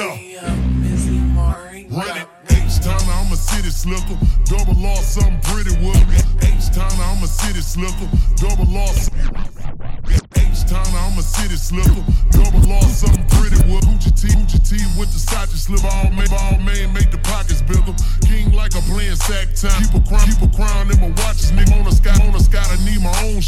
Yeah. Run it. H-Town, I'm a city slicker. Double law, something pretty with me. H-Town, I'm a city slicker. Double law, H-Town, I'm a city slicker. Double law, something pretty with Gucci T, Gucci T with the Sachi slip. All made, all made, make the pockets bigger. King like a playing sack time. Keep a crown, keep a crown in my watches, nigga. On the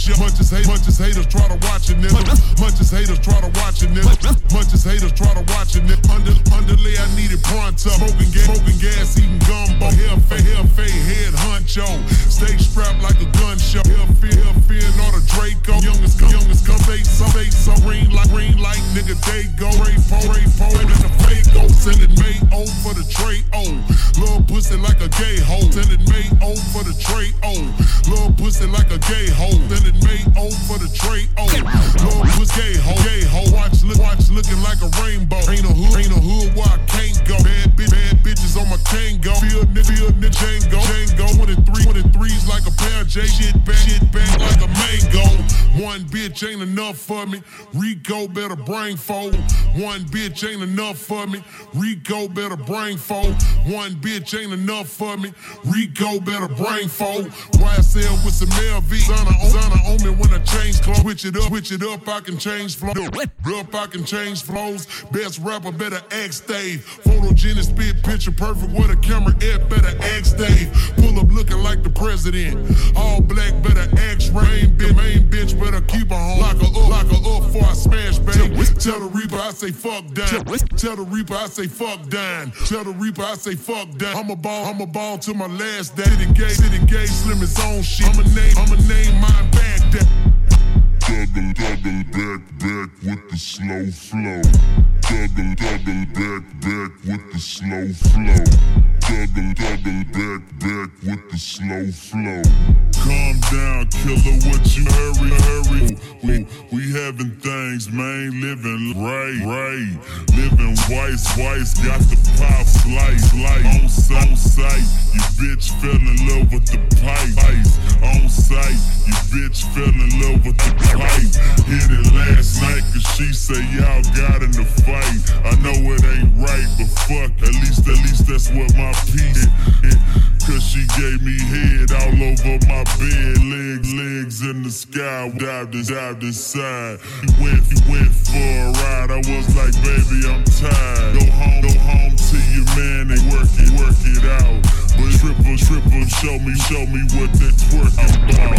shit. Much as hate, much as haters try to watch it, nigga. Much as haters try to watch it, nigga. Much as haters try to watch it, nigga. Under, underlay, I need it pronto. Smoking gas, smoking gas, eating gumbo. Hair fade, hair fade, head huncho. Stay strapped like a gun show. Hair fear, hair fear, not a Draco. Youngest come, youngest come, face face so green like green like nigga. They go, Ray po, Ray po, then the fake. Send it made O for the tray O. Little pussy like a gay hoe. Send it made O for the tray O. Little pussy like a gay hoe. Send it made O for the tray O. Little pussy gay hoe, gay hoe. Watch, look, watch looking like a rainbow. Ain't a hood, ain't a hood where I can't go. Bad bitch, bad bitches on my tango. Feel nigga, feel nigga, Django, Django. 23, 23s like a pair of J. Shit One bitch ain't enough for me. Rico better brain fold. One bitch ain't enough for me. Rico better brain fold. One bitch ain't enough for me. Rico better brain fold. YSL with some LV. Zana on, Zana on me when I change clothes. Switch it up, switch it up. I can change flow. Up, I can change flows. Best rapper better ask Dave. Photogenic spit picture perfect with a camera. It better ask Dave. Pull up looking like the president. All black Tell the Reaper I say fuck down. Tell the Reaper I say fuck down. Tell the Reaper I say fuck down. I'm a ball, I'm a ball to my last day. Sit engaged, sit engaged, slim his own shit. I'm a name, I'm a name, mine back that. Double, double, back, back with the slow flow. Double, double, back, back with the slow flow. Double, double, back, back with the slow flow. Calm down, killer, what you hurry, hurry. We, we having things, man, living right, right. Living white, white, got the pop slice, slice. On sight, on sight, you bitch fell in love with the pipe. On sight, you bitch fell in love with the pipe. That's what my piece. Cause she gave me head all over my bed, legs, legs in the sky, dived and dived inside. He went, he went for a ride. I was like, baby, I'm tired. Go home, go home to your man and work it, work it out. But triple, triple, show me, show me what that twerk about.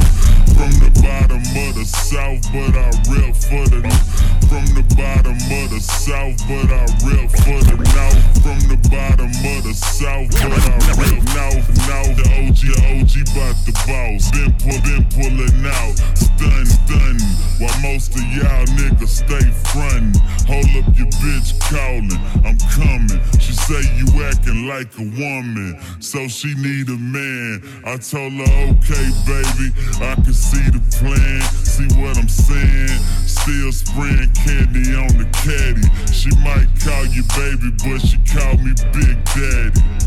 From the bottom of the south, but I rep for the. From the bottom of the south, but I rep for the north. From the bottom of the south, but I rep north. Now the OG, OG bout the boss. Been pull, been pulling out, stun, stun. While most of y'all niggas stay frontin'. Hold up your bitch calling, I'm coming. She say you acting like a woman, so she need a man. I told her, okay, baby, I can see the plan. See what I'm saying? Still spraying candy on the caddy. She might call you baby, but she call me Big Daddy.